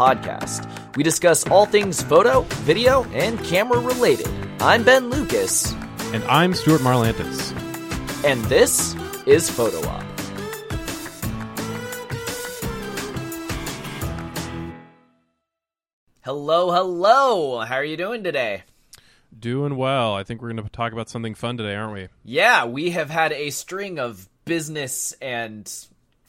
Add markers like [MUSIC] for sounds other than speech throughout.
podcast. We discuss all things photo, video, and camera related. I'm Ben Lucas. And I'm Stuart Marlantis. And this is Photo Op. Hello, hello. How are you doing today? Doing well. I think we're going to talk about something fun today, aren't we? Yeah, we have had a string of business and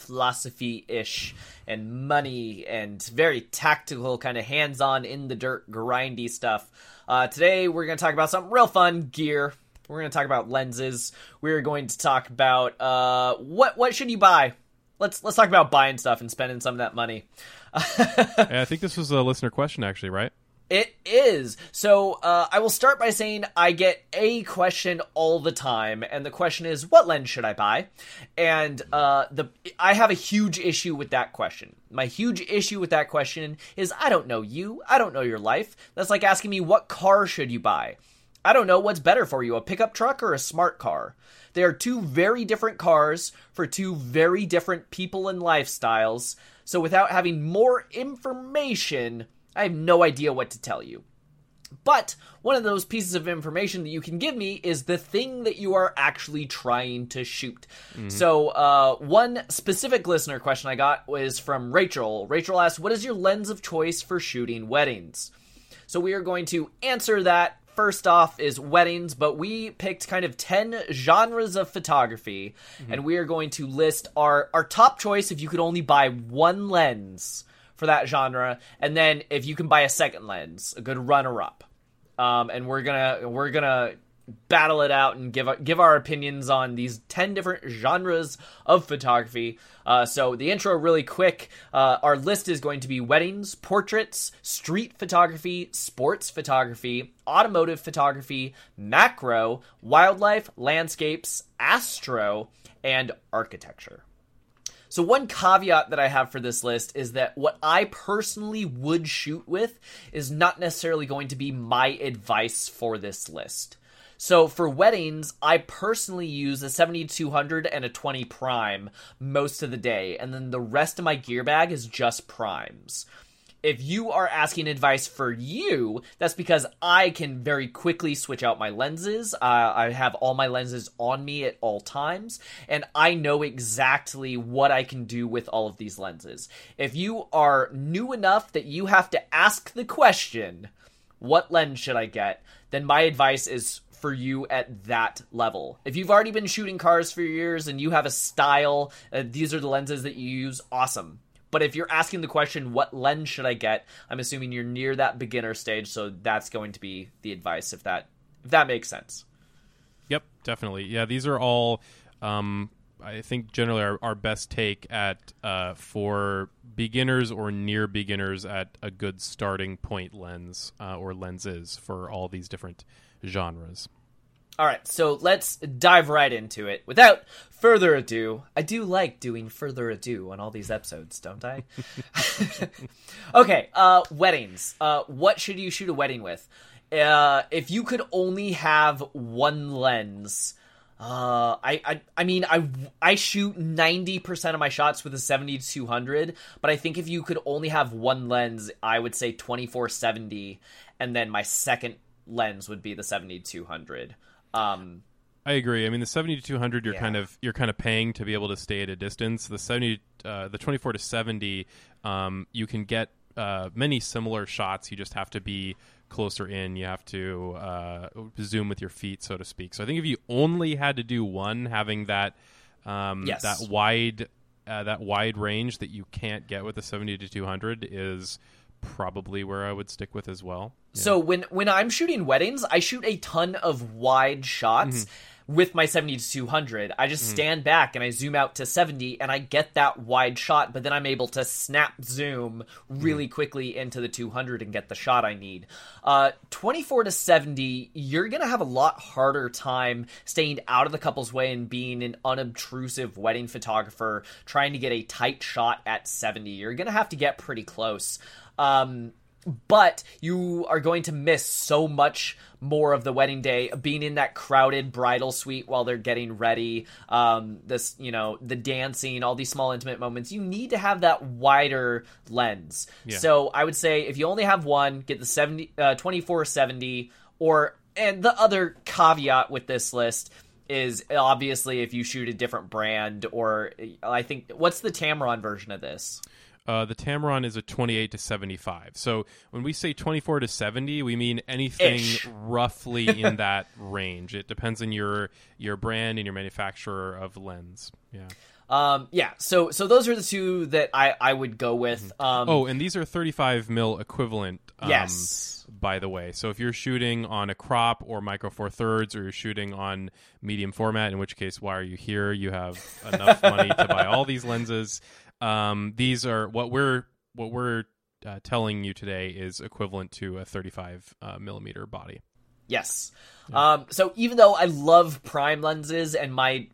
philosophy ish and money and very tactical, kind of hands on, in the dirt, grindy stuff. Uh, today, we're going to talk about something real fun gear. We're going to talk about lenses. We're going to talk about uh, what what should you buy. Let's let's talk about buying stuff and spending some of that money. [LAUGHS] I think this was a listener question, actually, right? It is. So uh, I will start by saying I get a question all the time, and the question is, "What lens should I buy?" And uh, the I have a huge issue with that question. My huge issue with that question is I don't know you. I don't know your life. That's like asking me, "What car should you buy?" I don't know what's better for you, a pickup truck or a smart car. They are two very different cars for two very different people and lifestyles. So without having more information, I have no idea what to tell you. But one of those pieces of information that you can give me is the thing that you are actually trying to shoot. Mm-hmm. So, uh, one specific listener question I got was from Rachel. Rachel asked, What is your lens of choice for shooting weddings? So, we are going to answer that first off is weddings, but we picked kind of 10 genres of photography mm-hmm. and we are going to list our our top choice if you could only buy one lens for that genre and then if you can buy a second lens, a good runner up. Um, and we're to we're to battle it out and give give our opinions on these 10 different genres of photography. Uh, so the intro really quick. Uh, our list is going to be weddings, portraits, street photography, sports photography, automotive photography, macro, wildlife, landscapes, astro, and architecture. So, one caveat that I have for this list is that what I personally would shoot with is not necessarily going to be my advice for this list. So for weddings, I personally use a 7200 and a 20 prime most of the day, and then the rest of my gear bag is just primes. If you are asking advice for you, that's because I can very quickly switch out my lenses. Uh, I have all my lenses on me at all times, and I know exactly what I can do with all of these lenses. If you are new enough that you have to ask the question, what lens should I get? Then my advice is for you at that level. If you've already been shooting cars for years and you have a style, uh, these are the lenses that you use, awesome. But if you're asking the question, what lens should I get? I'm assuming you're near that beginner stage, so that's going to be the advice if that if that makes sense. Yep, definitely. Yeah, these are all um, I think generally our, our best take at uh, for beginners or near beginners at a good starting point lens uh, or lenses for all these different genres. All right, so let's dive right into it. Without further ado, I do like doing further ado on all these episodes, don't I? [LAUGHS] okay, uh, weddings. Uh, what should you shoot a wedding with? Uh, if you could only have one lens, uh, I, I, I mean, I, I shoot 90% of my shots with a 70-200, but I think if you could only have one lens, I would say 24-70, and then my second lens would be the 70-200. Um, I agree. I mean, the seventy to two hundred, you're yeah. kind of, you're kind of paying to be able to stay at a distance. The 70, uh, the 24 to 70, um, you can get, uh, many similar shots. You just have to be closer in. You have to uh, zoom with your feet, so to speak. So I think if you only had to do one, having that um, yes. that wide uh, that wide range that you can't get with the seventy to two hundred is probably where I would stick with as well. Yeah. So when when I'm shooting weddings, I shoot a ton of wide shots. Mm-hmm with my 70 to 200. I just mm. stand back and I zoom out to 70 and I get that wide shot, but then I'm able to snap zoom really mm. quickly into the 200 and get the shot I need. Uh, 24 to 70, you're going to have a lot harder time staying out of the couple's way and being an unobtrusive wedding photographer trying to get a tight shot at 70. You're going to have to get pretty close. Um, but you are going to miss so much more of the wedding day being in that crowded bridal suite while they're getting ready um, this you know the dancing all these small intimate moments. You need to have that wider lens. Yeah. so i would say if you only have one get the 70 uh, 2470 or and the other caveat with this list is obviously if you shoot a different brand or i think what's the tamron version of this uh, the Tamron is a 28 to 75. So when we say 24 to 70, we mean anything Ish. roughly in [LAUGHS] that range. It depends on your your brand and your manufacturer of lens. Yeah. Um, yeah, so so those are the two that I, I would go with. Mm-hmm. Um, oh, and these are 35 mil equivalent. Um, yes. By the way, so if you're shooting on a crop or micro four thirds, or you're shooting on medium format, in which case, why are you here? You have enough money to buy all these lenses. Um, these are what we're what we're uh, telling you today is equivalent to a 35 uh, millimeter body. Yes. Yeah. Um, so even though I love prime lenses and my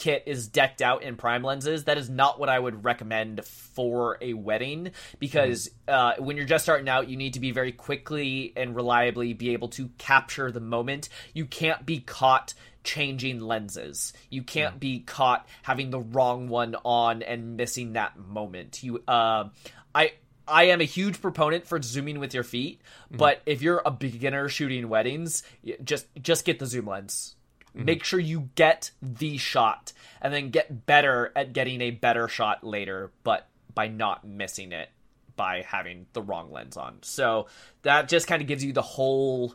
kit is decked out in prime lenses, that is not what I would recommend for a wedding because mm. uh, when you're just starting out, you need to be very quickly and reliably be able to capture the moment. You can't be caught changing lenses. You can't yeah. be caught having the wrong one on and missing that moment. You uh I I am a huge proponent for zooming with your feet, mm-hmm. but if you're a beginner shooting weddings, just just get the zoom lens. Mm-hmm. Make sure you get the shot and then get better at getting a better shot later, but by not missing it by having the wrong lens on. So that just kind of gives you the whole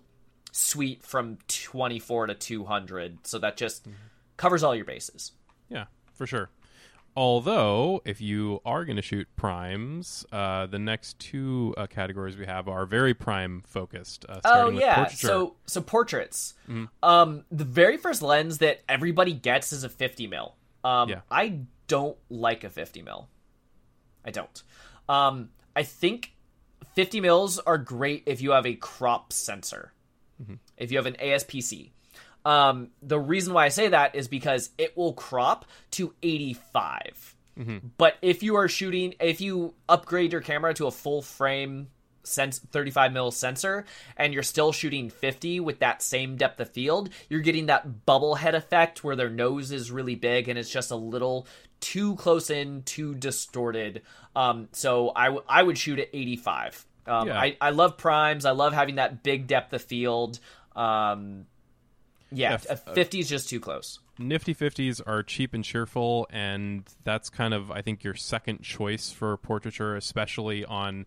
suite from 24 to 200 so that just mm-hmm. covers all your bases. Yeah for sure. Although if you are going to shoot primes uh, the next two uh, categories we have are very prime focused uh, oh yeah. so so portraits. Mm-hmm. um, the very first lens that everybody gets is a 50 mil. Um, yeah. i don't like a 50 mil. I don't. Um, i think 50 mils are great if you have a crop sensor mm-hmm. if you have an ASPC. Um, the reason why I say that is because it will crop to 85. Mm-hmm. But if you are shooting, if you upgrade your camera to a full frame sense 35 mil sensor and you're still shooting 50 with that same depth of field, you're getting that bubble head effect where their nose is really big and it's just a little too close in, too distorted. Um, so I, w- I would shoot at 85. Um, yeah. I, I love primes. I love having that big depth of field. Um, yeah, yeah 50 is just too close. Nifty 50s are cheap and cheerful, and that's kind of, I think, your second choice for portraiture, especially on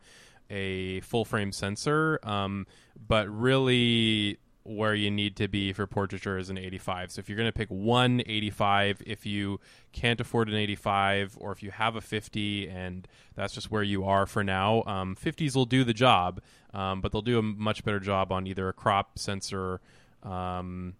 a full frame sensor. Um, but really, where you need to be for portraiture is an 85. So if you're going to pick one 85, if you can't afford an 85, or if you have a 50 and that's just where you are for now, um, 50s will do the job, um, but they'll do a much better job on either a crop sensor um,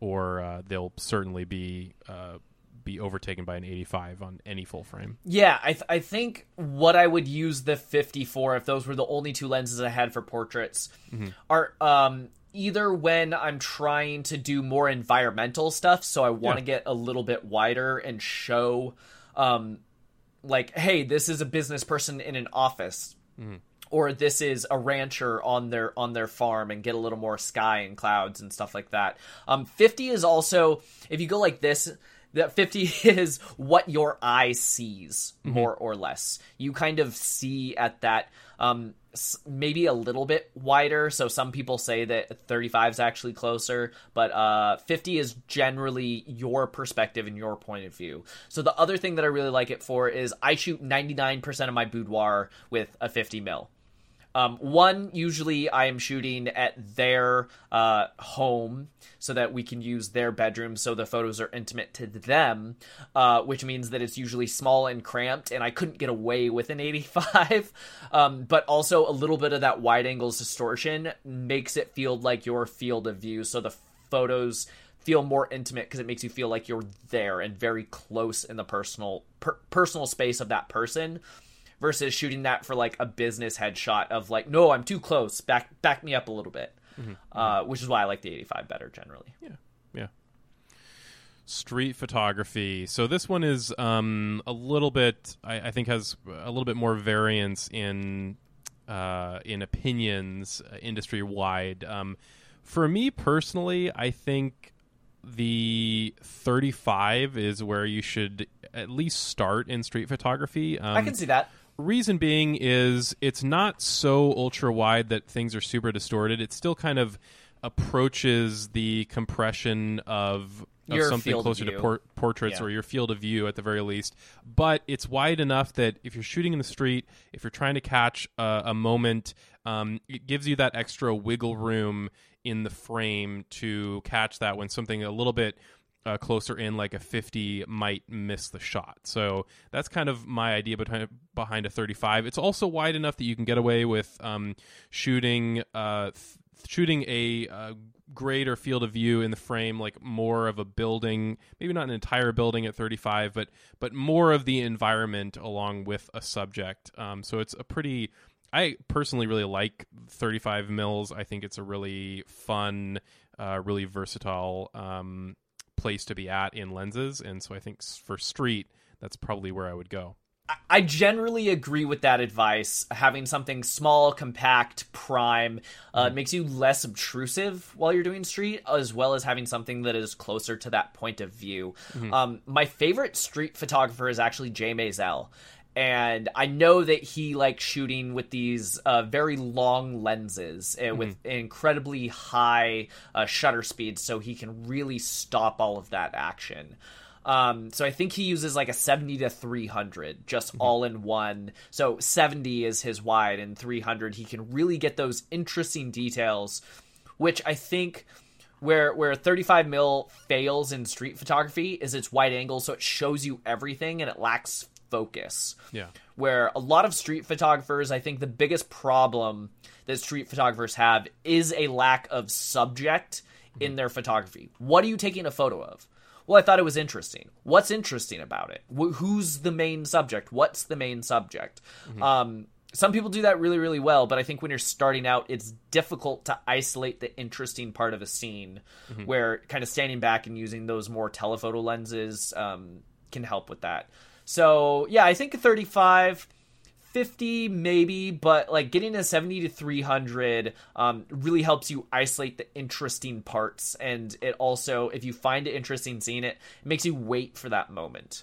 or uh, they'll certainly be. Uh, be overtaken by an 85 on any full frame. Yeah, I, th- I think what I would use the 54 if those were the only two lenses I had for portraits mm-hmm. are um either when I'm trying to do more environmental stuff, so I want to yeah. get a little bit wider and show, um, like, hey, this is a business person in an office, mm-hmm. or this is a rancher on their on their farm, and get a little more sky and clouds and stuff like that. Um, fifty is also if you go like this. That 50 [LAUGHS] is what your eye sees, mm-hmm. more or less. You kind of see at that um, maybe a little bit wider. So some people say that 35 is actually closer, but uh, 50 is generally your perspective and your point of view. So the other thing that I really like it for is I shoot 99% of my boudoir with a 50 mil. Um, one, usually I am shooting at their uh, home so that we can use their bedroom so the photos are intimate to them, uh, which means that it's usually small and cramped, and I couldn't get away with an 85. [LAUGHS] um, but also, a little bit of that wide angles distortion makes it feel like your field of view, so the photos feel more intimate because it makes you feel like you're there and very close in the personal per- personal space of that person versus shooting that for like a business headshot of like, no, I'm too close. Back back me up a little bit. Mm-hmm. Uh, which is why I like the 85 better generally. Yeah, yeah. Street photography. So this one is um, a little bit, I, I, think, has a little bit more variance in uh, in opinions uh, industry wide. Um, for me personally, I think the 35 is where you should at least start in street photography. Um, I can see that. Reason being is it's not so ultra wide that things are super distorted. It still kind of approaches the compression of of something closer to por- portraits Yeah. or your field of view at the very least. But it's wide enough that if you're shooting in the street, if you're trying to catch a, a moment, um, it gives you that extra wiggle room in the frame to catch that when something a little bit uh, closer in, like a 50, might miss the shot. So that's kind of my idea behind behind a 35. It's also wide enough that you can get away with um, shooting uh, th- shooting a uh, greater field of view in the frame, like more of a building, maybe not an entire building at 35, but but more of the environment along with a subject. Um, so it's a pretty. I personally really like 35 mils. I think it's a really fun, uh, really versatile um, place to be at in lenses, and so I think for street, that's probably where I would go. I generally agree with that advice. Having something small, compact, prime uh, makes you less obtrusive while you're doing street, as well as having something that is closer to that point of view. Um, my favorite street photographer is actually Jay Maisel. And I know that he likes shooting with these uh, very long lenses uh, with incredibly high uh, shutter speeds, so he can really stop all of that action. Um, so I think he uses like a 70 to 300 just all in one. So 70 is his wide and 300 he can really get those interesting details which I think where where 35 mil fails in street photography is its wide angle so it shows you everything and it lacks focus Yeah. where a lot of street photographers, I think the biggest problem that street photographers have is a lack of subject in their photography. What are you taking a photo of? Well, I thought it was interesting. What's interesting about it? Wh- who's the main subject? What's the main subject? Um, some people do that really, really well, but I think when you're starting out, it's difficult to isolate the interesting part of a scene where kind of standing back and using those more telephoto lenses um, can help with that. So, yeah, I think 35, 50 maybe, but like getting a 70 to 300 um, really helps you isolate the interesting parts. And it also, if you find it interesting seeing it, it makes you wait for that moment.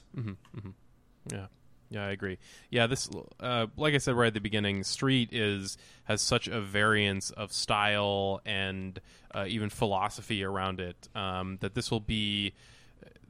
Yeah. Yeah, I agree. Yeah, this, uh, like I said right at the beginning, Street is has such a variance of style and uh, even philosophy around it um, that this will be,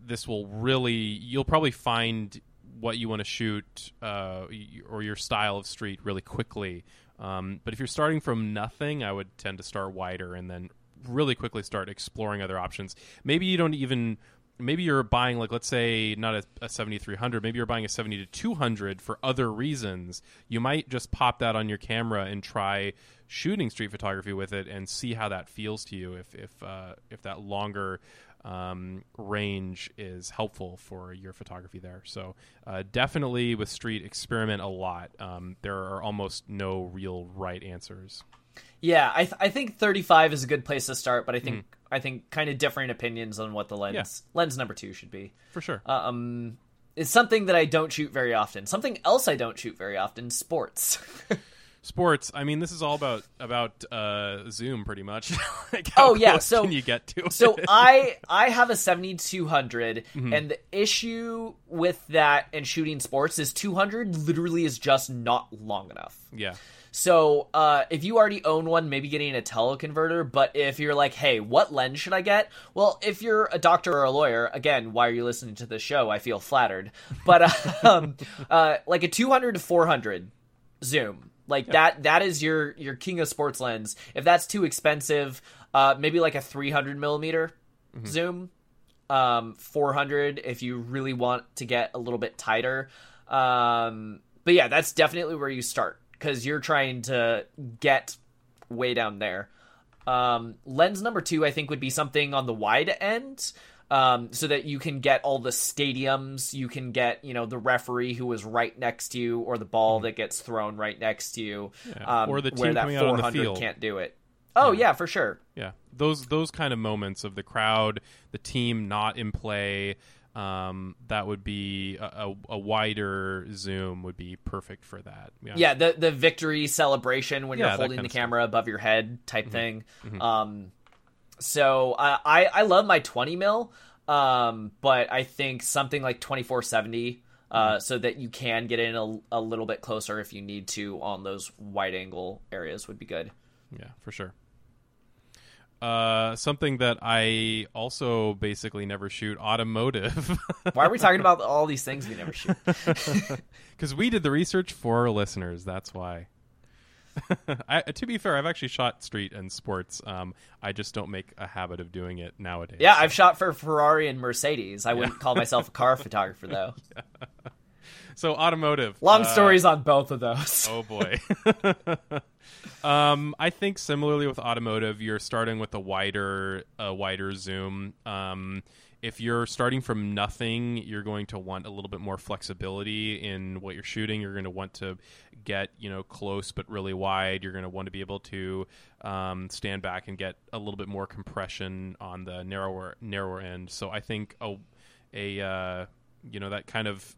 this will really, you'll probably find what you want to shoot uh, or your style of Street really quickly. Um, but if you're starting from nothing, I would tend to start wider and then really quickly start exploring other options. Maybe you don't even maybe you're buying like let's say not a, a 7300 maybe you're buying a 70 to 200 for other reasons you might just pop that on your camera and try shooting street photography with it and see how that feels to you if if uh, if that longer um, range is helpful for your photography there so uh, definitely with street experiment a lot um, there are almost no real right answers Yeah, I, th- I think 35 is a good place to start, but I think I think kind of differing opinions on what the lens lens number two should be. for sure Um, it's something that I don't shoot very often. Something else I don't shoot very often: sports. [LAUGHS] sports i mean this is all about about uh zoom pretty much [LAUGHS] like Oh, yeah, so- can you get to so it? I I have a 7200 Mm-hmm. and the issue with that and shooting sports is 200 literally is just not long enough. yeah So, uh, if you already own one, maybe getting a teleconverter. But if you're like, hey, what lens should I get? Well, if you're a doctor or a lawyer, again, why are you listening to this show? I feel flattered. But [LAUGHS] um, uh, like a 200 to 400 zoom, like that, that is your your king of sports lens. If that's too expensive, uh, maybe like a 300 millimeter zoom. Um, 400 if you really want to get a little bit tighter. Um, but yeah, that's definitely where you start because you're trying to get way down there. Um, lens number two, I think, would be something on the wide end. Um, so that you can get all the stadiums, you can get, you know, the referee who was right next to you, or the ball that gets thrown right next to you, Yeah, um, or the where team that coming out on the 400 field. can't do it. Oh yeah, for sure. Yeah, those those kind of moments of the crowd, the team not in play, um, that would be a, a, a, wider zoom would be perfect for that. Yeah, yeah the the victory celebration when yeah, you're holding the camera stuff. above your head type mm-hmm. thing. Mm-hmm. Um, so uh, I I love my 20 mil, um, but I think something like 2470. Uh, mm-hmm. so that you can get in a, a little bit closer if you need to on those wide angle areas would be good. Yeah, for sure. Uh, something that I also basically never shoot automotive. [LAUGHS] Why are we talking about [LAUGHS] all these things we never shoot? [LAUGHS] Because we did the research for our listeners. That's why. [LAUGHS] I, to be fair, I've actually shot street and sports. Um, I just don't make a habit of doing it nowadays. Yeah, so. I've shot for Ferrari and Mercedes. I yeah. wouldn't call myself a car [LAUGHS] photographer though. Yeah. [LAUGHS] So automotive. Long uh, stories on both of those. oh boy. Um, I think similarly with automotive, you're starting with a wider, a wider zoom. Um, if you're starting from nothing, you're going to want a little bit more flexibility in what you're shooting. You're going to want to get you know close but really wide. You're going to want to be able to um, stand back and get a little bit more compression on the narrower narrower end. So I think a a uh, you know that kind of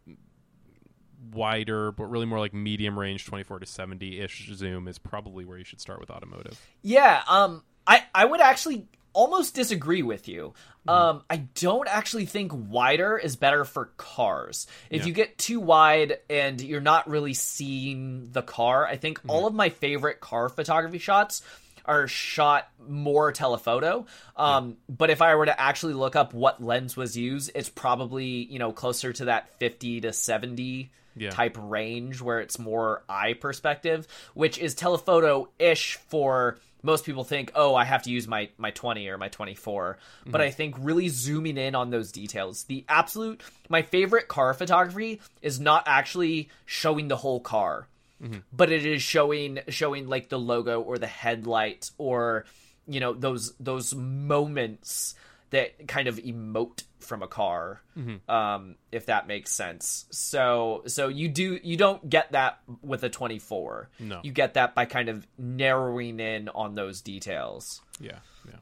wider, but really more like medium range, 24 to 70 ish zoom is probably where you should start with automotive. Yeah, um, I I would actually almost disagree with you. Mm-hmm. Um, I don't actually think wider is better for cars. If yeah. you get too wide and you're not really seeing the car, I think mm-hmm. all of my favorite car photography shots are shot more telephoto. Um, yeah. But if I were to actually look up what lens was used, it's probably you know closer to that 50 to 70 yeah. type range where it's more eye perspective, which is telephoto ish for most people think, oh, I have to use my my 20 or my 24. Mm-hmm. But I think really zooming in on those details, the absolute my favorite car photography is not actually showing the whole car, mm-hmm. but it is showing showing like the logo or the headlight or you know those those moments that kind of emote from a car mm-hmm. um, if that makes sense. So so you do you don't get that with a 24 no. You get that by kind of narrowing in on those details. Yeah yeah.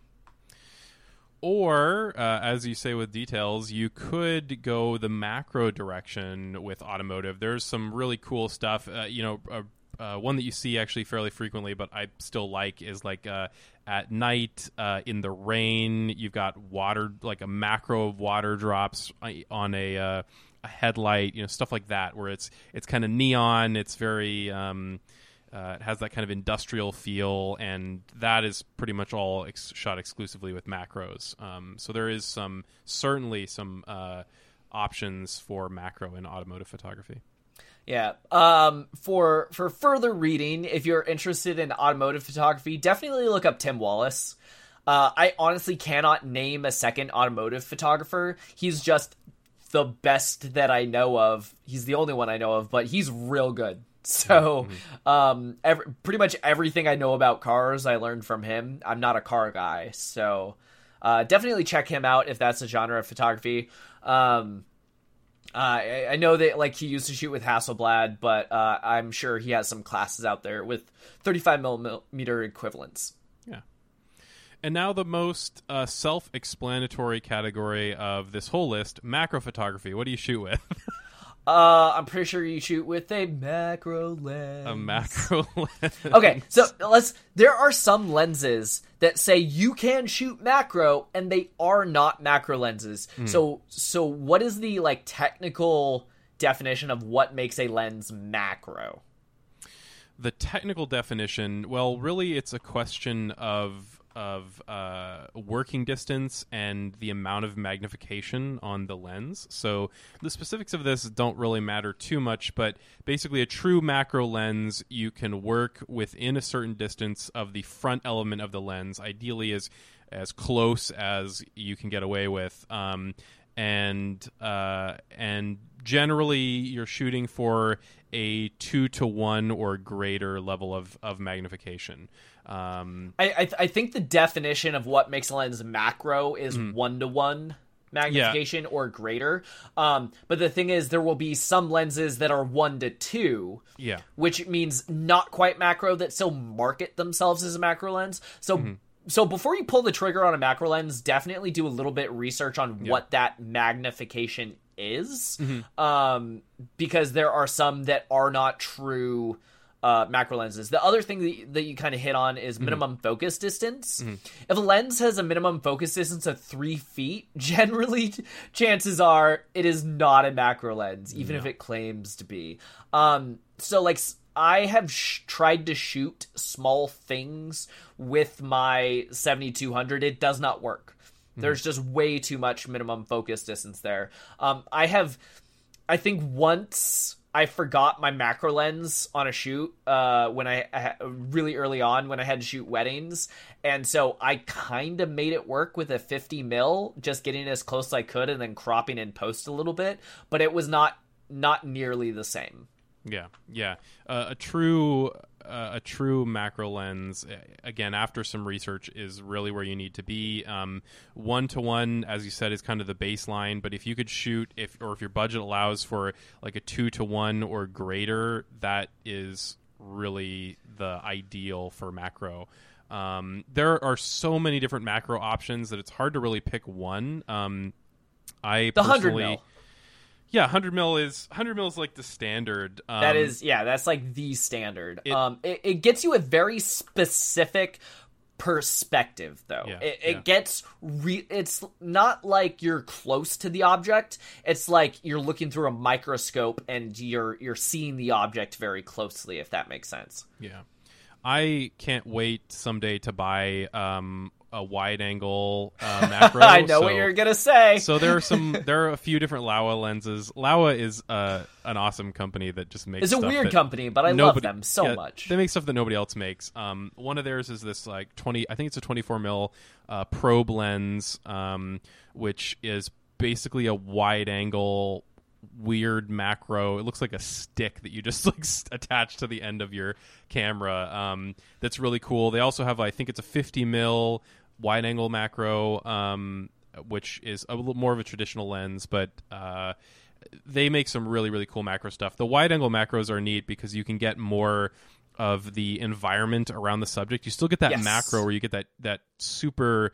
Or uh, as you say with details you could go the macro direction with automotive. There's some really cool stuff uh, you know uh, uh, one that you see actually fairly frequently, but I still like is like uh, at night uh, in the rain. You've got water, like a macro of water drops uh, on a, uh, a headlight, you know, stuff like that, where it's it's kind of neon. It's very um, uh, it has that kind of industrial feel, and that is pretty much all ex- shot exclusively with macros. Um, so there is some certainly some options for macro in automotive photography. Yeah. Um, for for further reading, if you're interested in automotive photography, definitely look up Tim Wallace. Uh, I honestly cannot name a second automotive photographer. He's just the best that I know of. He's the only one I know of, but he's real good. [LAUGHS] So, um, every, pretty much everything I know about cars, I learned from him. I'm not a car guy, so uh, definitely check him out if that's a genre of photography. Um, uh, I, I, know that like he used to shoot with Hasselblad, but uh, I'm sure he has some classes out there with 35 millimeter equivalents. Yeah. And now the most uh, self-explanatory category of this whole list: macro photography. What do you shoot with? [LAUGHS] Uh, I'm pretty sure you shoot with a macro lens. A macro [LAUGHS] lens. okay, so let's. There are some lenses that say you can shoot macro, and they are not macro lenses. Mm. So, so what is the like technical definition of what makes a lens macro? The technical definition, well, really, it's a question of of uh, working distance and the amount of magnification on the lens. So the specifics of this don't really matter too much, but basically, a true macro lens, you can work within a certain distance of the front element of the lens, ideally as as close as you can get away with. Um, and uh, and generally, you're shooting for a two to one or greater level of, of magnification. Um, I I, th- I, think the definition of what makes a lens macro is one to one magnification yeah. or greater. Um, but the thing is, there will be some lenses that are one to two. Yeah, which means not quite macro that still market themselves as a macro lens. So. Mm-hmm. so before you pull the trigger on a macro lens, definitely do a little bit research on Yeah. what that magnification is, Mm-hmm. um, because there are some that are not true uh, macro lenses. The other thing that, that you kind of hit on is Mm-hmm. minimum focus distance. If a lens has a minimum focus distance of three feet, [LAUGHS] generally chances are it is not a macro lens, even if it claims to be. Um, so like I have sh- tried to shoot small things with my 7200. It does not work. There's just way too much minimum focus distance there. Um, I have, I think once I forgot my macro lens on a shoot uh, when I, I really early on when I had to shoot weddings, and so I kind of made it work with a 50 mil, just getting as close as I could and then cropping in post a little bit, but it was not not nearly the same. Yeah, yeah. Uh, a true uh, a true macro lens, again, after some research, is really where you need to be. One to one, as you said, is kind of the baseline. But if you could shoot, if or if your budget allows for like a two to one or greater, that is really the ideal for macro. Um, there are so many different macro options that it's hard to really pick one. Um, I The 100 personally- mil. Yeah, hundred mil is hundred mil is like the standard. Um, That is, yeah, that's like the standard. It- um, it, it gets you a very specific perspective, though. Yeah, it, it yeah. gets re- It's not like you're close to the object. It's like you're looking through a microscope and you're you're seeing the object very closely. If that makes sense. Yeah. I can't wait someday to buy um, a wide angle uh, [LAUGHS] macro. I know what you're gonna say. So there are some, there are a few different Laowa lenses. Laowa is uh, an awesome company that just makes. it's a weird company, but I love them so yeah, much. They make stuff that nobody else makes. Um, one of theirs is this like twenty, I think it's a twenty-four mil uh, probe lens, um, which is basically a wide angle weird macro it looks like a stick that you just [LAUGHS] like attach to the end of your camera um that's really cool they also have i think it's a 50 mil wide angle macro um which is a little more of a traditional lens but uh they make some really really cool macro stuff the wide angle macros are neat because you can get more of the environment around the subject you still get that Yes. macro where you get that that super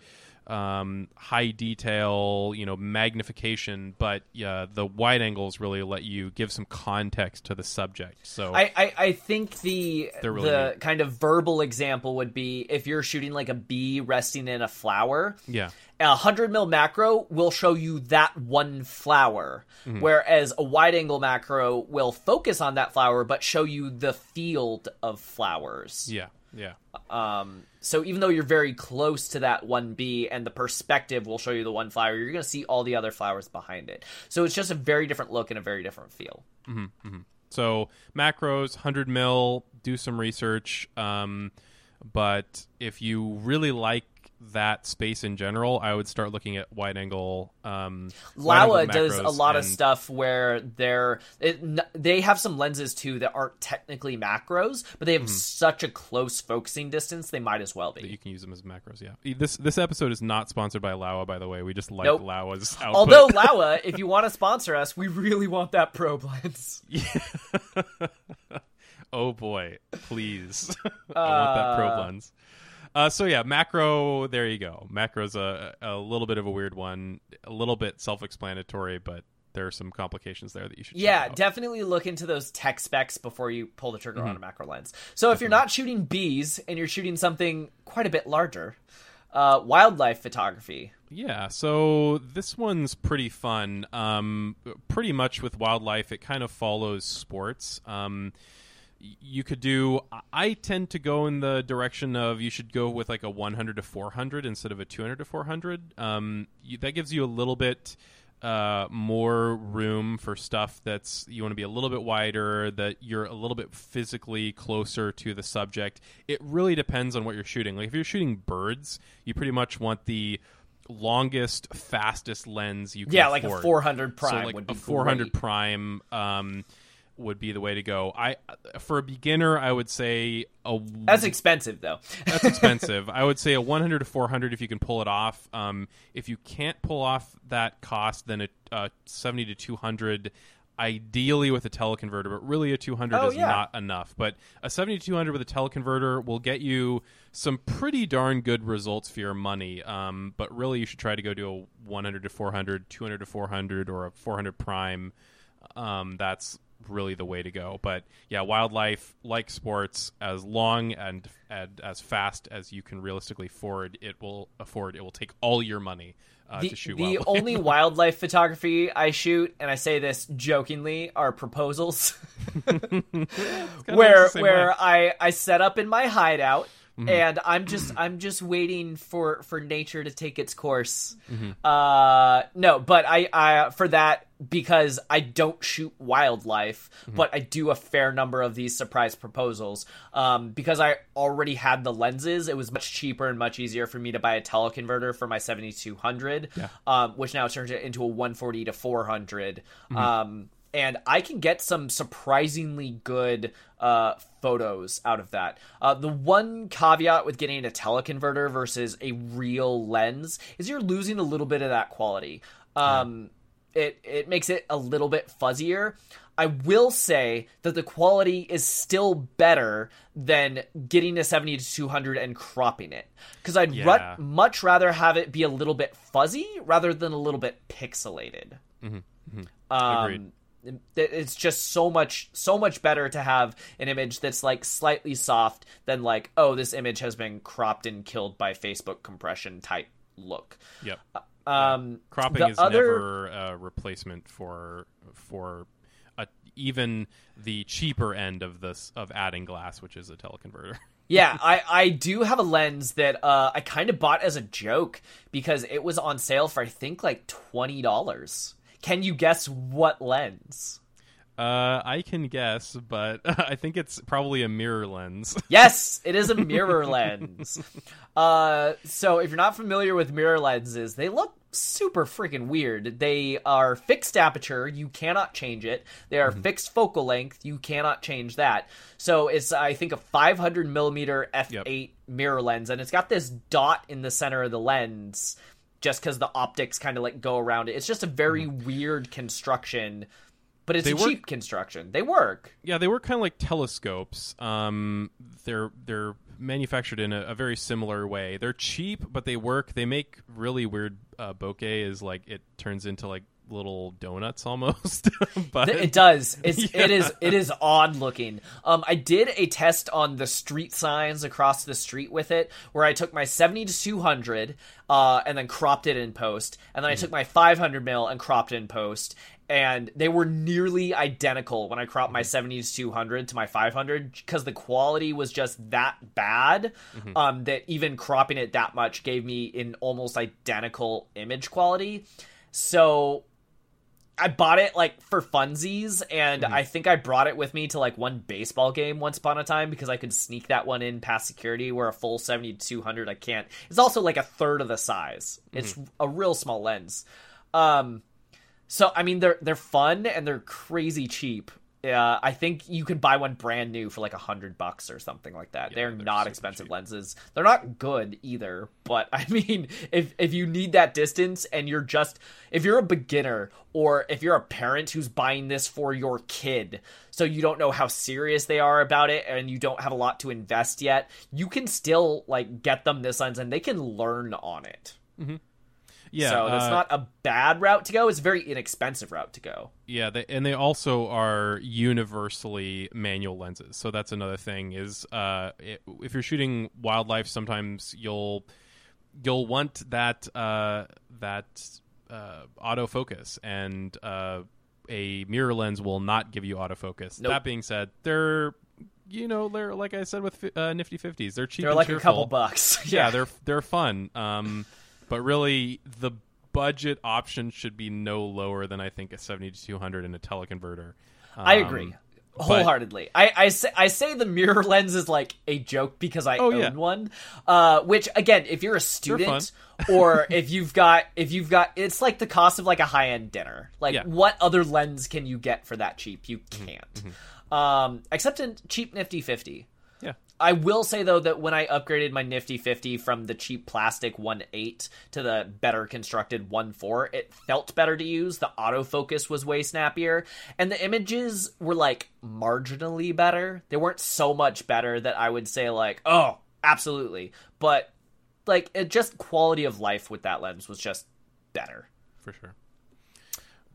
um, high detail, you know, magnification, but yeah, the wide angles really let you give some context to the subject. So I, I, I think the really the neat. kind of verbal example would be if you're shooting like a bee resting in a flower. yeah, a 100 mil macro will show you that one flower Mm-hmm. whereas a wide angle macro will focus on that flower but show you the field of flowers yeah, yeah, um, so even though you're very close to that 1B and the perspective will show you the one flower you're going to see all the other flowers behind it so it's just a very different look and a very different feel Mm-hmm, mm-hmm. So macros, hundred mil. Do some research. Um, but if you really like that space in general, I would start looking at wide angle. Um, Laowa does a lot of stuff where they're it, n- they have some lenses too that aren't technically macros, but they have such a close focusing distance they might as well that you can use them as macros. Yeah. This this episode is not sponsored by Laowa, by the way. We just like Nope. Laowa's [LAUGHS] output. Although [LAUGHS] Laowa, if you want to sponsor us, we really want that probe lens. Yeah. [LAUGHS] oh boy, please. I want that probe lens. Uh, so yeah, macro. There you go. Macro's a a little bit of a weird one, a little bit self-explanatory, but there are some complications there that you should. check Yeah, definitely look into those tech specs before you pull the trigger on Mm-hmm. a macro lens. So if you're not shooting bees and you're shooting something quite a bit larger, uh, wildlife photography. Yeah, so this one's pretty fun. Um, pretty much with wildlife, it kind of follows sports. Um, you could do. I tend to go in the direction of you should go with like a 100 to 400 instead of a 200 to 400. Um, you, that gives you a little bit uh, more room for stuff that's you want to be a little bit wider, that you're a little bit physically closer to the subject. It really depends on what you're shooting. Like if you're shooting birds, you pretty much want the longest, fastest lens you can Yeah, like a 400 prime so like would be a 400 great. prime um, would be the way to go. I for a beginner, I would say a That's expensive though. that's expensive. I would say a 100 to 400 if you can pull it off. Um, if you can't pull off that cost, then a uh, 70 to 200 ideally with a teleconverter, but really a 200 Oh, is yeah. not enough. But a 7200 with a teleconverter will get you some pretty darn good results for your money. Um, but really, you should try to go to a 100 to 400, 200 to 400, or a 400 prime. Um, that's really the way to go. But yeah, wildlife, like sports, as long and, and as fast as you can realistically afford, it will afford. It will take all your money uh, the, to shoot the wildlife. only [LAUGHS] wildlife photography I shoot, and I say this jokingly, are proposals. [LAUGHS] [LAUGHS] Where where way. I I set up in my hideout Mm-hmm. and I'm just I'm just waiting for for nature to take its course. Mm-hmm. Uh no, but I I for that because I don't shoot wildlife, Mm-hmm. but I do a fair number of these surprise proposals. Um because I already had the lenses, it was much cheaper and much easier for me to buy a teleconverter for my 7200, Yeah. um which now turns it into a 140 to 400. Mm-hmm. Um and I can get some surprisingly good uh, photos out of that. Uh, the one caveat with getting a teleconverter versus a real lens is you're losing a little bit of that quality. Um, It it makes it a little bit fuzzier. I will say that the quality is still better than getting a 70 to 200 and cropping it because I'd ru- much rather have it be a little bit fuzzy rather than a little bit pixelated. Mm-hmm. Mm-hmm. Um, Agreed. Um, it- it's just so much so much better to have an image that's like slightly soft than like oh this image has been cropped and killed by Facebook compression type look. Yep. Uh, Um, cropping is other- never a replacement for for a, even the cheaper end of this of adding glass, which is a teleconverter. [LAUGHS] yeah, I I do have a lens that uh I kind of bought as a joke because it was on sale for I think like twenty dollars. Can you guess what lens? Uh, I can guess, but [LAUGHS] I think it's probably a mirror lens. [LAUGHS] Yes, it is a mirror lens. Uh, so if you're not familiar with mirror lenses, they look super freaking weird. They are fixed aperture, you cannot change it. They Mm-hmm. are fixed focal length, you cannot change that. So it's I think a 500 millimeter f8 mirror lens, and it's got this dot in the center of the lens. Just because the optics kind of like go around it, it's just a very weird construction, but it's Mm-hmm. They a work- cheap construction. They work. yeah, they work kind of like telescopes. Um, they're they're manufactured in a, a very similar way. They're cheap, but they work. They make really weird uh, bokeh. Is like it turns into like little donuts almost. [LAUGHS] but It does. It's [LAUGHS] it Yeah. is it is odd looking. Um, I did a test on the street signs across the street with it, where I took my seventy to two hundred, uh, and then cropped it in post, and then I took my five hundred mil and cropped it in post, and they were nearly identical when I cropped my seventy to two hundred to my five hundred because the quality was just that bad. Um, that even cropping it that much gave me an almost identical image quality. So I bought it like for funsies, and I think I brought it with me to like one baseball game once upon a time because I could sneak that one in past security. Where a full seventy two hundred I can't. It's also like a third of the size. It's a real small lens. Um, so I mean they're they're fun and they're crazy cheap. Uh, I think you can buy one brand new for like a hundred bucks or something like that. they're, they're not expensive cheap. lenses. They're not good either. But [LAUGHS] I mean, if if you need that distance and you're just if you're a beginner or if you're a parent who's buying this for your kid, so you don't know how serious they are about it and you don't have a lot to invest yet, you can still like get them this lens and they can learn on it. Yeah, so that's uh, not a bad route to go. It's a very inexpensive route to go. Yeah, they, and they also are universally manual lenses. So that's another thing is uh, it, if you're shooting wildlife, sometimes you'll you'll want that uh, that uh, autofocus, and uh, a mirror lens will not give you autofocus. Nope. That being said, they're you know they're like I said with uh, Nifty Fifties, they're cheap. They're like a couple bucks. [LAUGHS] yeah, they're they're fun. Um, but really, the budget option should be no lower than I think a seventy to two hundred and a teleconverter. I Um, agree. but- Wholeheartedly, I, I say I say the mirror [LAUGHS] lens is like a joke because I Oh, own yeah. one. Uh, which again, if you're a student or [LAUGHS] if you've got if you've got, it's like the cost of like a high end dinner. Like, Yeah. Mm-hmm. what other lens can you get for that cheap? You can't. Um, except in cheap nifty fifty. I will say though that when I upgraded my Nifty 50 from the cheap plastic 1.8 to the better constructed 1.4, it felt better to use. The autofocus was way snappier, and the images were like marginally better. They weren't so much better that I would say like, "Oh, absolutely." But like it just quality of life with that lens was just better. For sure.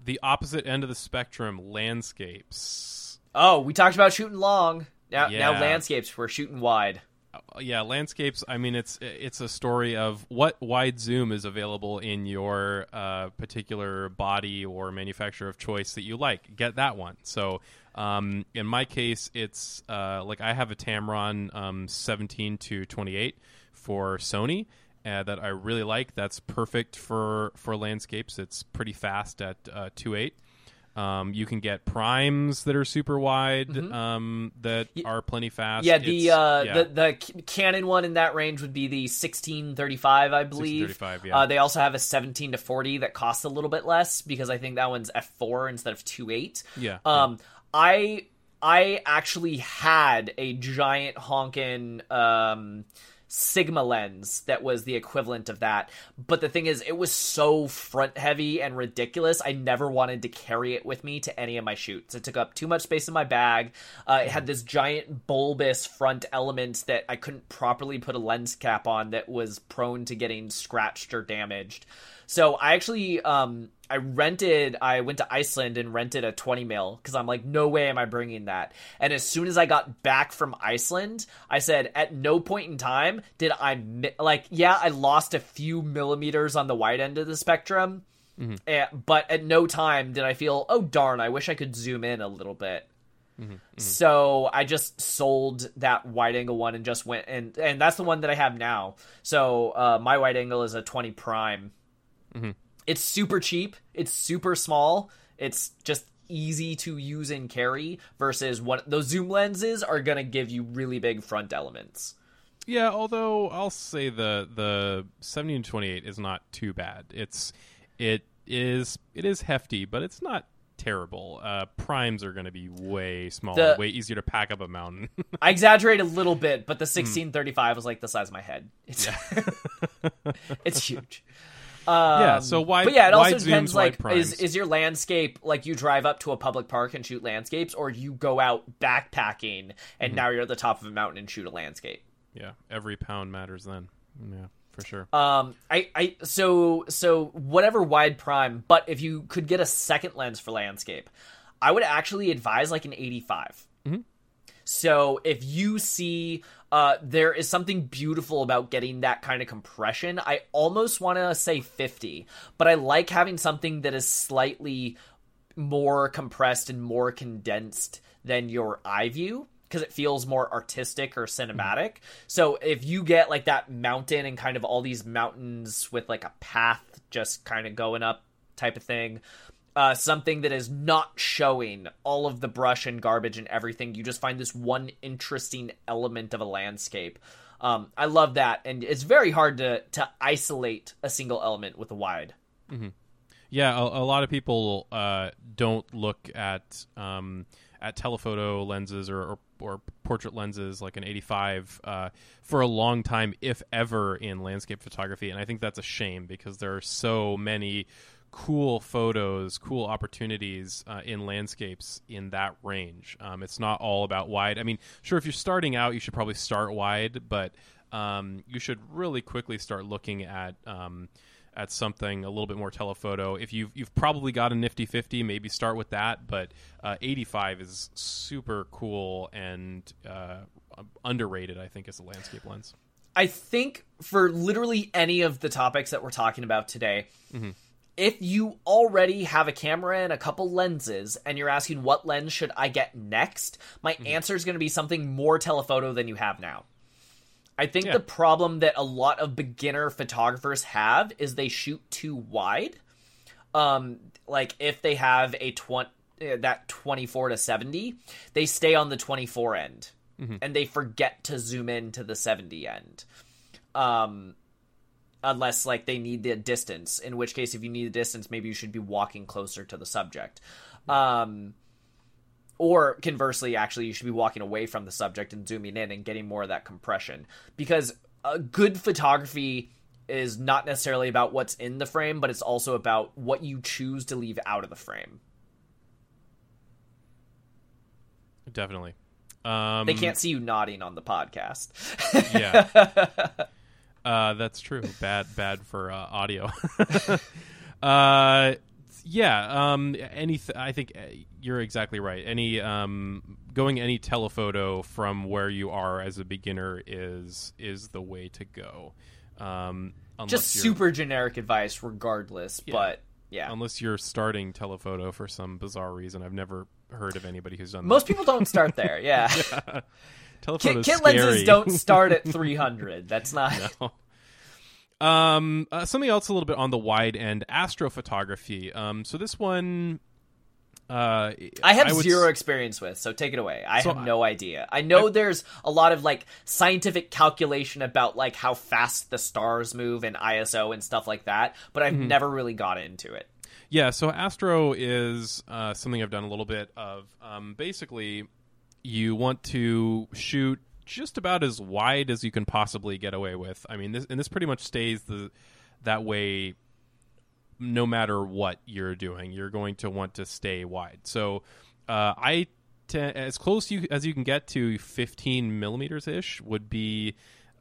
The opposite end of the spectrum, landscapes. Oh, we talked about shooting long. Now, Yeah. now landscapes. We're shooting wide. Uh, yeah, landscapes. I mean, it's it's a story of what wide zoom is available in your uh, particular body or manufacturer of choice that you like. Get that one. So, um, in my case, it's uh, like I have a Tamron um, 17 to 28 for Sony. Uh, that I really like. That's perfect for for landscapes. It's pretty fast at uh, 2.8. Um, you can get primes that are super wide um, that are plenty fast. Mm-hmm. Yeah, the uh, yeah. the the Canon one in that range would be the 1635, I believe. 1635, yeah. Uh, they also have a 17 to 40 that costs a little bit less because I think that one's f4 instead of 28. Yeah, Um, I I actually had a giant honkin' um Sigma lens that was the equivalent of that. But the thing is, it was so front heavy and ridiculous. I never wanted to carry it with me to any of my shoots. It took up too much space in my bag. Uh, it had this giant bulbous front element that I couldn't properly put a lens cap on that was prone to getting scratched or damaged. So I actually um I rented I went to Iceland and rented a 20 mil cuz I'm like no way am I bringing that. And as soon as I got back from Iceland, I said at no point in time did I mi- like yeah, I lost a few millimeters on the wide end of the spectrum. eh, but at no time did I feel, oh darn, I wish I could zoom in a little bit. So I just sold that wide angle one and just went and and that's the one that I have now. So uh, my wide angle is a 20 prime. It's super cheap. It's super small. It's just easy to use and carry versus what those zoom lenses are going to give you really big front elements. Yeah, although I'll say the the 17 to 28 is not too bad. It's it is it is hefty, but it's not terrible. Uh, primes are going to be way smaller, The- way easier to pack up a mountain. [LAUGHS] I exaggerate a little bit, but the 1635 was like the size of my head. It's [LAUGHS] it's huge. Yeah, Um, so wide but yeah, it also depends. zooms, Like, is is your landscape like you drive up to a public park and shoot landscapes, or you go out backpacking and Mm-hmm. now you're at the top of a mountain and shoot a landscape? yeah, every pound matters then. Yeah, for sure. Um, I, I, so, so whatever wide prime, but if you could get a second lens for landscape, I would actually advise like an 85. So if you see, uh, there is something beautiful about getting that kind of compression. I almost want to say 50, but I like having something that is slightly more compressed and more condensed than your eye view because it feels more artistic or cinematic. So if you get like that mountain and kind of all these mountains with like a path just kind of going up type of thing, uh, something that is not showing all of the brush and garbage and everything, you just find this one interesting element of a landscape. Um, I love that, and it's very hard to to isolate a single element with a wide. Yeah, a, a lot of people uh, don't look at um, at telephoto lenses or, or, or portrait lenses like an 85 uh, for a long time, if ever, in landscape photography, and I think that's a shame because there are so many cool photos, cool opportunities uh, in landscapes in that range. Um, it's not all about wide. I mean, sure, if you're starting out, you should probably start wide, but um, you should really quickly start looking at. Um, at something a little bit more telephoto. If you've you've probably got a nifty fifty, maybe start with that. But uh, eighty five is super cool and uh, underrated. I think as a landscape lens. I think for literally any of the topics that we're talking about today, if you already have a camera and a couple lenses and you're asking what lens should I get next, my answer is going to be something more telephoto than you have now. I think Yeah. the problem that a lot of beginner photographers have is they shoot too wide. Um, like if they have a twenty that twenty four to seventy, they stay on the twenty four end, and they forget to zoom in to the seventy end. Um, unless like they need the distance. In which case, if you need the distance, maybe you should be walking closer to the subject. Um, or conversely, actually, you should be walking away from the subject and zooming in and getting more of that compression because a good photography is not necessarily about what's in the frame, but it's also about what you choose to leave out of the frame. Definitely. Um, they can't see you nodding on the podcast. yeah, [LAUGHS] uh, that's true. Bad, bad for uh, audio. [LAUGHS] uh, yeah. Um, any, th- I think uh, you're exactly right. Any um, going any telephoto from where you are as a beginner is is the way to go. Um, Just super generic advice, regardless. Yeah. But yeah, unless you're starting telephoto for some bizarre reason, I've never heard of anybody who's done. That. Most that. people don't start there. [LAUGHS] Yeah. yeah. Kit, kit lenses don't start at [LAUGHS] 300. That's not. No. Um, uh, something else a little bit on the wide end, astrophotography. Um, so this one, uh, I have I zero experience with, so take it away. I so have no I, idea. I know I, there's a lot of like scientific calculation about like how fast the stars move and ISO and stuff like that, but I've mm-hmm. never really got into it. Yeah, so Astro is uh, something I've done a little bit of. Um, basically, you want to shoot just about as wide as you can possibly get away with. I mean, this and this pretty much stays the that way no matter what you're doing. You're going to want to stay wide. So uh, I t- as close you, as you can get to 15 millimeters ish would be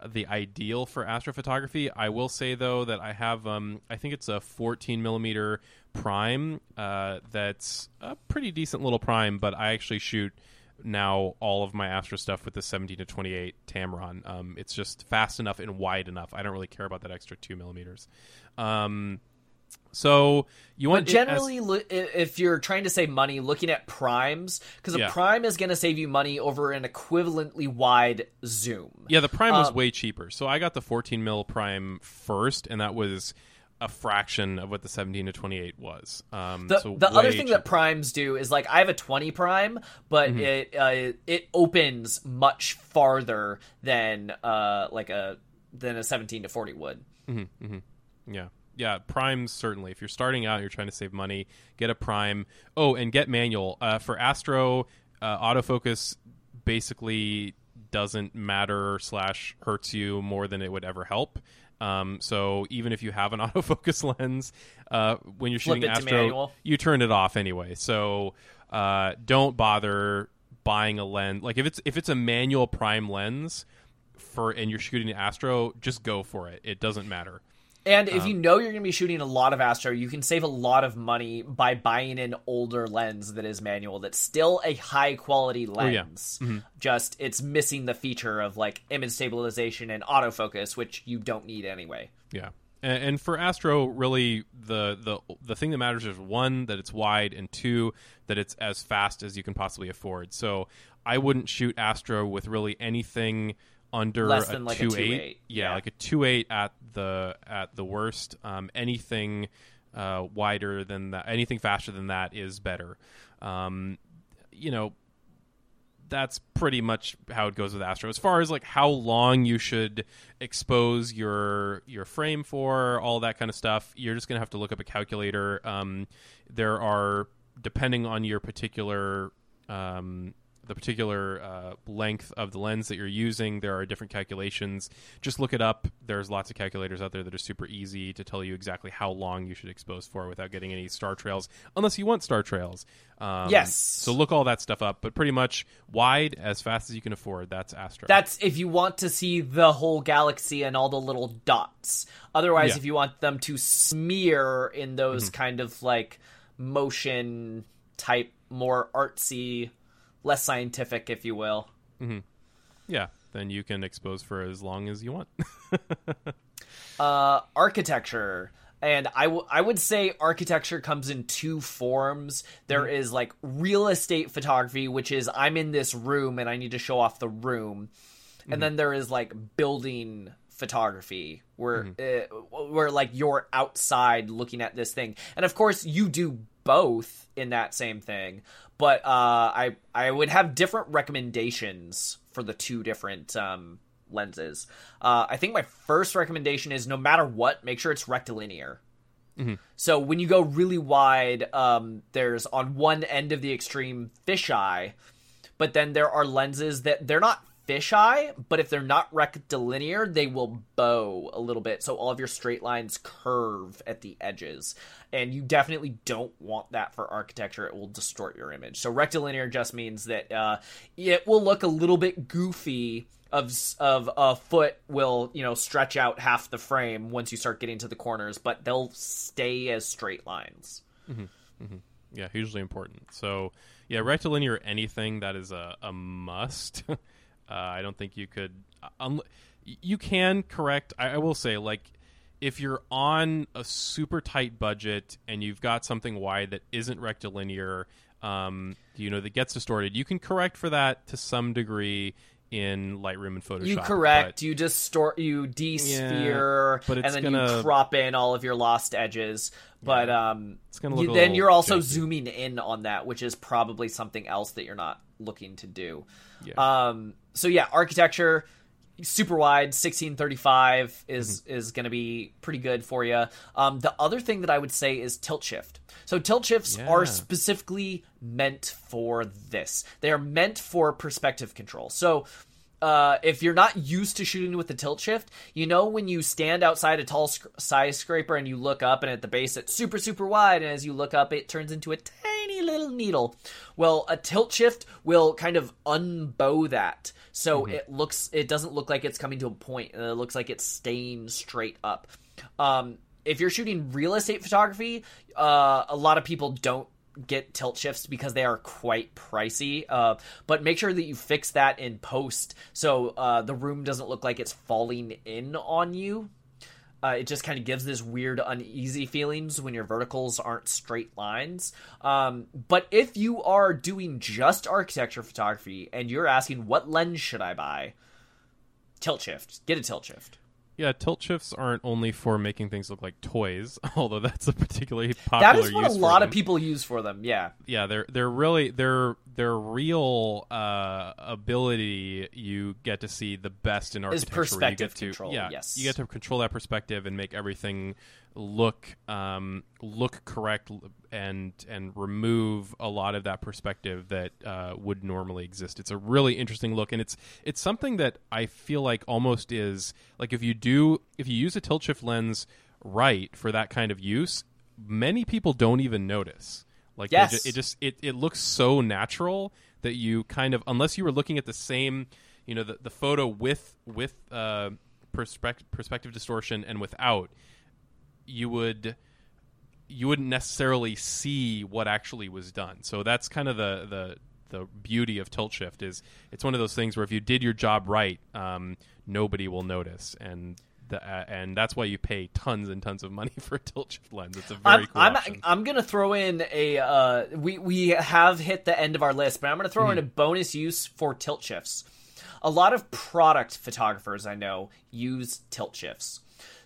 the ideal for astrophotography. I will say though that I have um, I think it's a 14 millimeter prime uh, that's a pretty decent little prime, but I actually shoot now all of my Astro stuff with the 17 to 28 Tamron. Um, it's just fast enough and wide enough. I don't really care about that extra two millimeters. Um, so you want but generally, as, if you're trying to save money, looking at primes because a yeah. prime is going to save you money over an equivalently wide zoom. Yeah, the prime was um, way cheaper. So I got the 14 mil prime first, and that was a fraction of what the 17 to 28 was. Um, the so the other thing cheaper. that primes do is like I have a 20 prime, but mm-hmm. it uh, it opens much farther than uh, like a than a 17 to 40 would. Mm-hmm, mm-hmm. Yeah. Yeah, primes certainly. If you're starting out, you're trying to save money, get a prime. Oh, and get manual uh, for Astro. Uh, autofocus basically doesn't matter slash hurts you more than it would ever help. Um, so even if you have an [LAUGHS] autofocus lens, uh, when you're shooting Astro, you turn it off anyway. So uh, don't bother buying a lens. Like if it's if it's a manual prime lens for and you're shooting Astro, just go for it. It doesn't matter. And if um, you know you're going to be shooting a lot of Astro, you can save a lot of money by buying an older lens that is manual that's still a high quality lens. Oh, yeah. mm-hmm. Just it's missing the feature of like image stabilization and autofocus, which you don't need anyway. Yeah. And, and for Astro, really the the the thing that matters is one that it's wide, and two that it's as fast as you can possibly afford. So I wouldn't shoot Astro with really anything under less than a like two, a two eight. eight. Yeah, yeah, like a two eight at the at the worst. Um, anything uh, wider than that, anything faster than that is better. Um, you know, that's pretty much how it goes with Astro. As far as like how long you should expose your your frame for, all that kind of stuff, you're just gonna have to look up a calculator. Um, there are depending on your particular um, the particular uh, length of the lens that you're using. There are different calculations. Just look it up. There's lots of calculators out there that are super easy to tell you exactly how long you should expose for without getting any star trails, unless you want star trails. Um, yes. So look all that stuff up, but pretty much wide as fast as you can afford. That's Astro. That's if you want to see the whole galaxy and all the little dots. Otherwise, yeah. if you want them to smear in those mm-hmm. kind of like motion type, more artsy less scientific, if you will. Mm-hmm. Yeah, then you can expose for as long as you want. [LAUGHS] uh, architecture. And I, w- I would say architecture comes in two forms. There mm-hmm. is like real estate photography, which is I'm in this room and I need to show off the room. Mm-hmm. And then there is like building photography where mm-hmm. uh, where like you're outside looking at this thing. And of course you do both in that same thing, but uh, I I would have different recommendations for the two different um, lenses. Uh, I think my first recommendation is no matter what, make sure it's rectilinear. Mm-hmm. So when you go really wide, um, there's on one end of the extreme fisheye, but then there are lenses that they're not fisheye, but if they're not rectilinear, they will bow a little bit. So all of your straight lines curve at the edges. And you definitely don't want that for architecture. It will distort your image. So rectilinear just means that uh, it will look a little bit goofy of of a foot will you know stretch out half the frame once you start getting to the corners, but they'll stay as straight lines. Mm-hmm. Mm-hmm. Yeah, hugely important. So yeah, rectilinear anything that is a, a must. [LAUGHS] uh, I don't think you could. Un- you can correct. I, I will say like if you're on a super tight budget and you've got something wide that isn't rectilinear, um, you know that gets distorted, you can correct for that to some degree in Lightroom and Photoshop. You correct. But, you distort. You desphere, yeah, and then gonna, you crop in all of your lost edges. But yeah, um, you, then you're also janky. zooming in on that, which is probably something else that you're not looking to do. Yeah. Um. So yeah, architecture super wide 1635 is mm-hmm. is going to be pretty good for you um, the other thing that i would say is tilt shift so tilt shifts yeah. are specifically meant for this they are meant for perspective control so uh, if you're not used to shooting with the tilt shift, you know when you stand outside a tall sc- skyscraper and you look up, and at the base it's super super wide, and as you look up, it turns into a tiny little needle. Well, a tilt shift will kind of unbow that, so mm-hmm. it looks it doesn't look like it's coming to a point. It looks like it's staying straight up. Um, if you're shooting real estate photography, uh, a lot of people don't get tilt shifts because they are quite pricey. Uh, but make sure that you fix that in post so uh, the room doesn't look like it's falling in on you. Uh, it just kind of gives this weird uneasy feelings when your verticals aren't straight lines. Um, but if you are doing just architecture photography and you're asking what lens should I buy, tilt shift. Get a tilt shift. Yeah, tilt shifts aren't only for making things look like toys, [LAUGHS] although that's a particularly popular. That is what a lot of people use for them. Yeah, yeah, they're they're really they're their real uh, ability you get to see the best in architecture. Is perspective to, control. Yeah, yes, you get to control that perspective and make everything look um, look correct and and remove a lot of that perspective that uh, would normally exist. It's a really interesting look, and it's it's something that I feel like almost is like if you do if you use a tilt shift lens right for that kind of use, many people don't even notice. Like yes. it, it just it, it looks so natural that you kind of unless you were looking at the same you know the, the photo with with uh, perspective perspective distortion and without you would you wouldn't necessarily see what actually was done. So that's kind of the the the beauty of tilt shift is it's one of those things where if you did your job right, um, nobody will notice, and the, uh, and that's why you pay tons and tons of money [LAUGHS] for a tilt shift lens. It's a very I'm, cool I'm, option. I'm gonna throw in a uh, we we have hit the end of our list, but I'm gonna throw mm-hmm. in a bonus use for tilt shifts. A lot of product photographers I know use tilt shifts.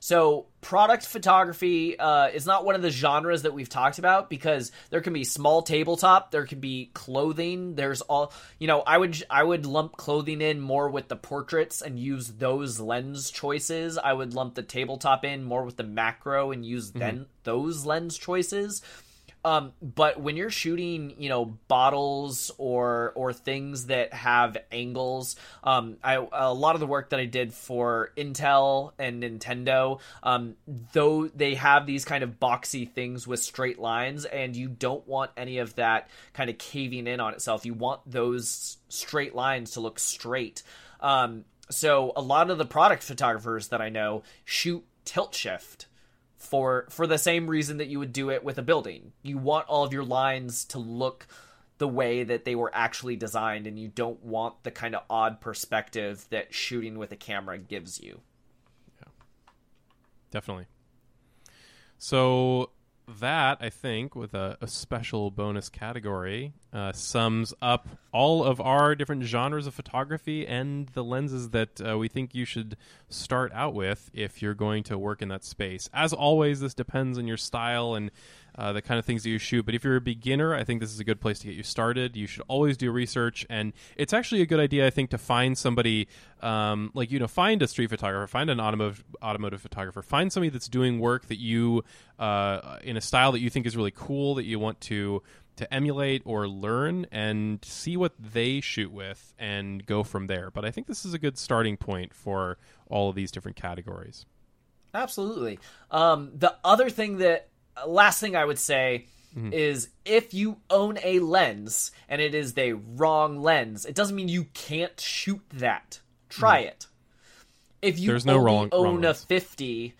So, product photography uh, is not one of the genres that we've talked about because there can be small tabletop, there can be clothing. There's all you know. I would I would lump clothing in more with the portraits and use those lens choices. I would lump the tabletop in more with the macro and use mm-hmm. then those lens choices. Um, but when you're shooting, you know, bottles or or things that have angles, um, I a lot of the work that I did for Intel and Nintendo, um, though they have these kind of boxy things with straight lines, and you don't want any of that kind of caving in on itself. You want those straight lines to look straight. Um, so a lot of the product photographers that I know shoot tilt shift for for the same reason that you would do it with a building. You want all of your lines to look the way that they were actually designed and you don't want the kind of odd perspective that shooting with a camera gives you. Yeah. Definitely. So that I think, with a, a special bonus category, uh, sums up all of our different genres of photography and the lenses that uh, we think you should start out with if you're going to work in that space. As always, this depends on your style and uh, the kind of things that you shoot. But if you're a beginner, I think this is a good place to get you started. You should always do research, and it's actually a good idea, I think, to find somebody um, like you know, find a street photographer, find an automotive automotive photographer, find somebody that's doing work that you uh, in a style that you think is really cool that you want to to emulate or learn and see what they shoot with and go from there. But I think this is a good starting point for all of these different categories. Absolutely. Um, the other thing that last thing I would say mm-hmm. is if you own a lens and it is the wrong lens, it doesn't mean you can't shoot that. Try mm-hmm. it. If you There's no wrong, own wrong a 50,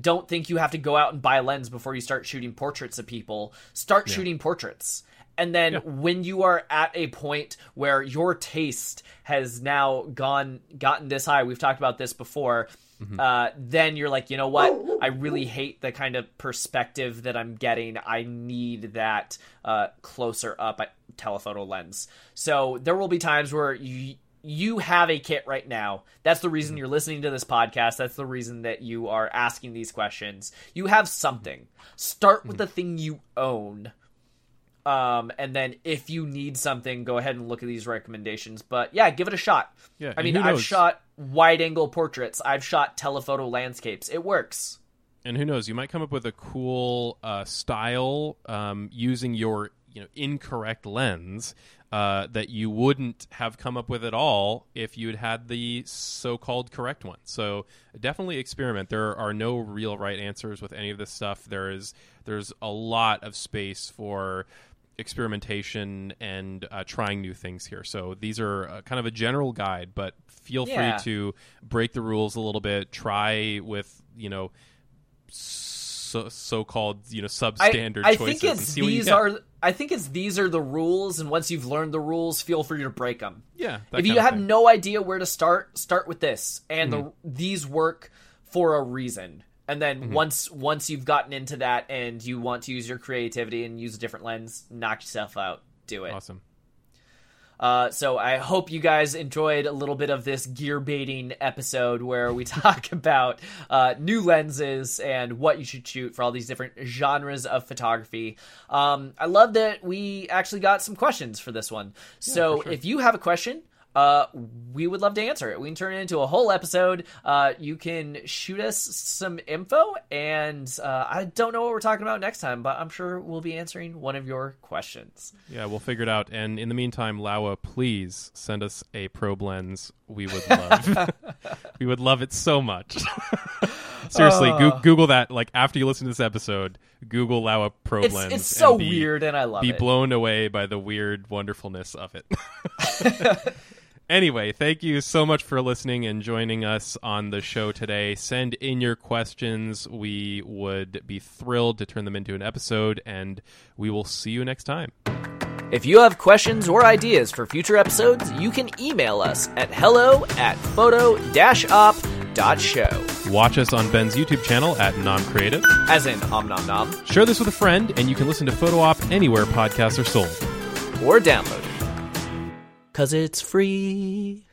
don't think you have to go out and buy a lens before you start shooting portraits of people. Start yeah. shooting portraits. And then yeah. when you are at a point where your taste has now gone gotten this high, we've talked about this before, mm-hmm. uh, then you're like, you know what? I really hate the kind of perspective that I'm getting. I need that uh, closer up telephoto lens. So there will be times where you you have a kit right now. That's the reason mm-hmm. you're listening to this podcast. That's the reason that you are asking these questions. You have something. Start with mm-hmm. the thing you own. Um, and then if you need something, go ahead and look at these recommendations. But yeah, give it a shot. Yeah, I mean, I've shot wide angle portraits. I've shot telephoto landscapes. It works. And who knows? You might come up with a cool uh, style um, using your you know incorrect lens uh, that you wouldn't have come up with at all if you'd had the so-called correct one. So definitely experiment. There are no real right answers with any of this stuff. There is there's a lot of space for experimentation and uh, trying new things here. So these are uh, kind of a general guide, but feel yeah. free to break the rules a little bit. Try with you know so, so-called you know substandard I, I choices. think it's these are. I think it's these are the rules, and once you've learned the rules, feel free to break them. Yeah. If you have no idea where to start, start with this, and mm-hmm. the, these work for a reason and then mm-hmm. once once you've gotten into that and you want to use your creativity and use a different lens knock yourself out do it awesome uh, so I hope you guys enjoyed a little bit of this gear baiting episode where we [LAUGHS] talk about uh, new lenses and what you should shoot for all these different genres of photography. Um, I love that we actually got some questions for this one. Yeah, so sure. if you have a question, uh, we would love to answer it. We can turn it into a whole episode. Uh, you can shoot us some info, and uh, I don't know what we're talking about next time, but I'm sure we'll be answering one of your questions. Yeah, we'll figure it out. And in the meantime, Laowa, please send us a probe lens. We would love, [LAUGHS] [LAUGHS] we would love it so much. [LAUGHS] Seriously, go-. Google that. Like after you listen to this episode, Google Laowa probe it's, lens. It's so be, weird, and I love be it. Be blown away by the weird wonderfulness of it. [LAUGHS] [LAUGHS] Anyway, thank you so much for listening and joining us on the show today. Send in your questions. We would be thrilled to turn them into an episode, and we will see you next time. If you have questions or ideas for future episodes, you can email us at hello at photo op.show. Watch us on Ben's YouTube channel at Nom Creative. As in Om Nom Nom. Share this with a friend, and you can listen to Photo Op anywhere podcasts are sold. Or download it. Cause it's free.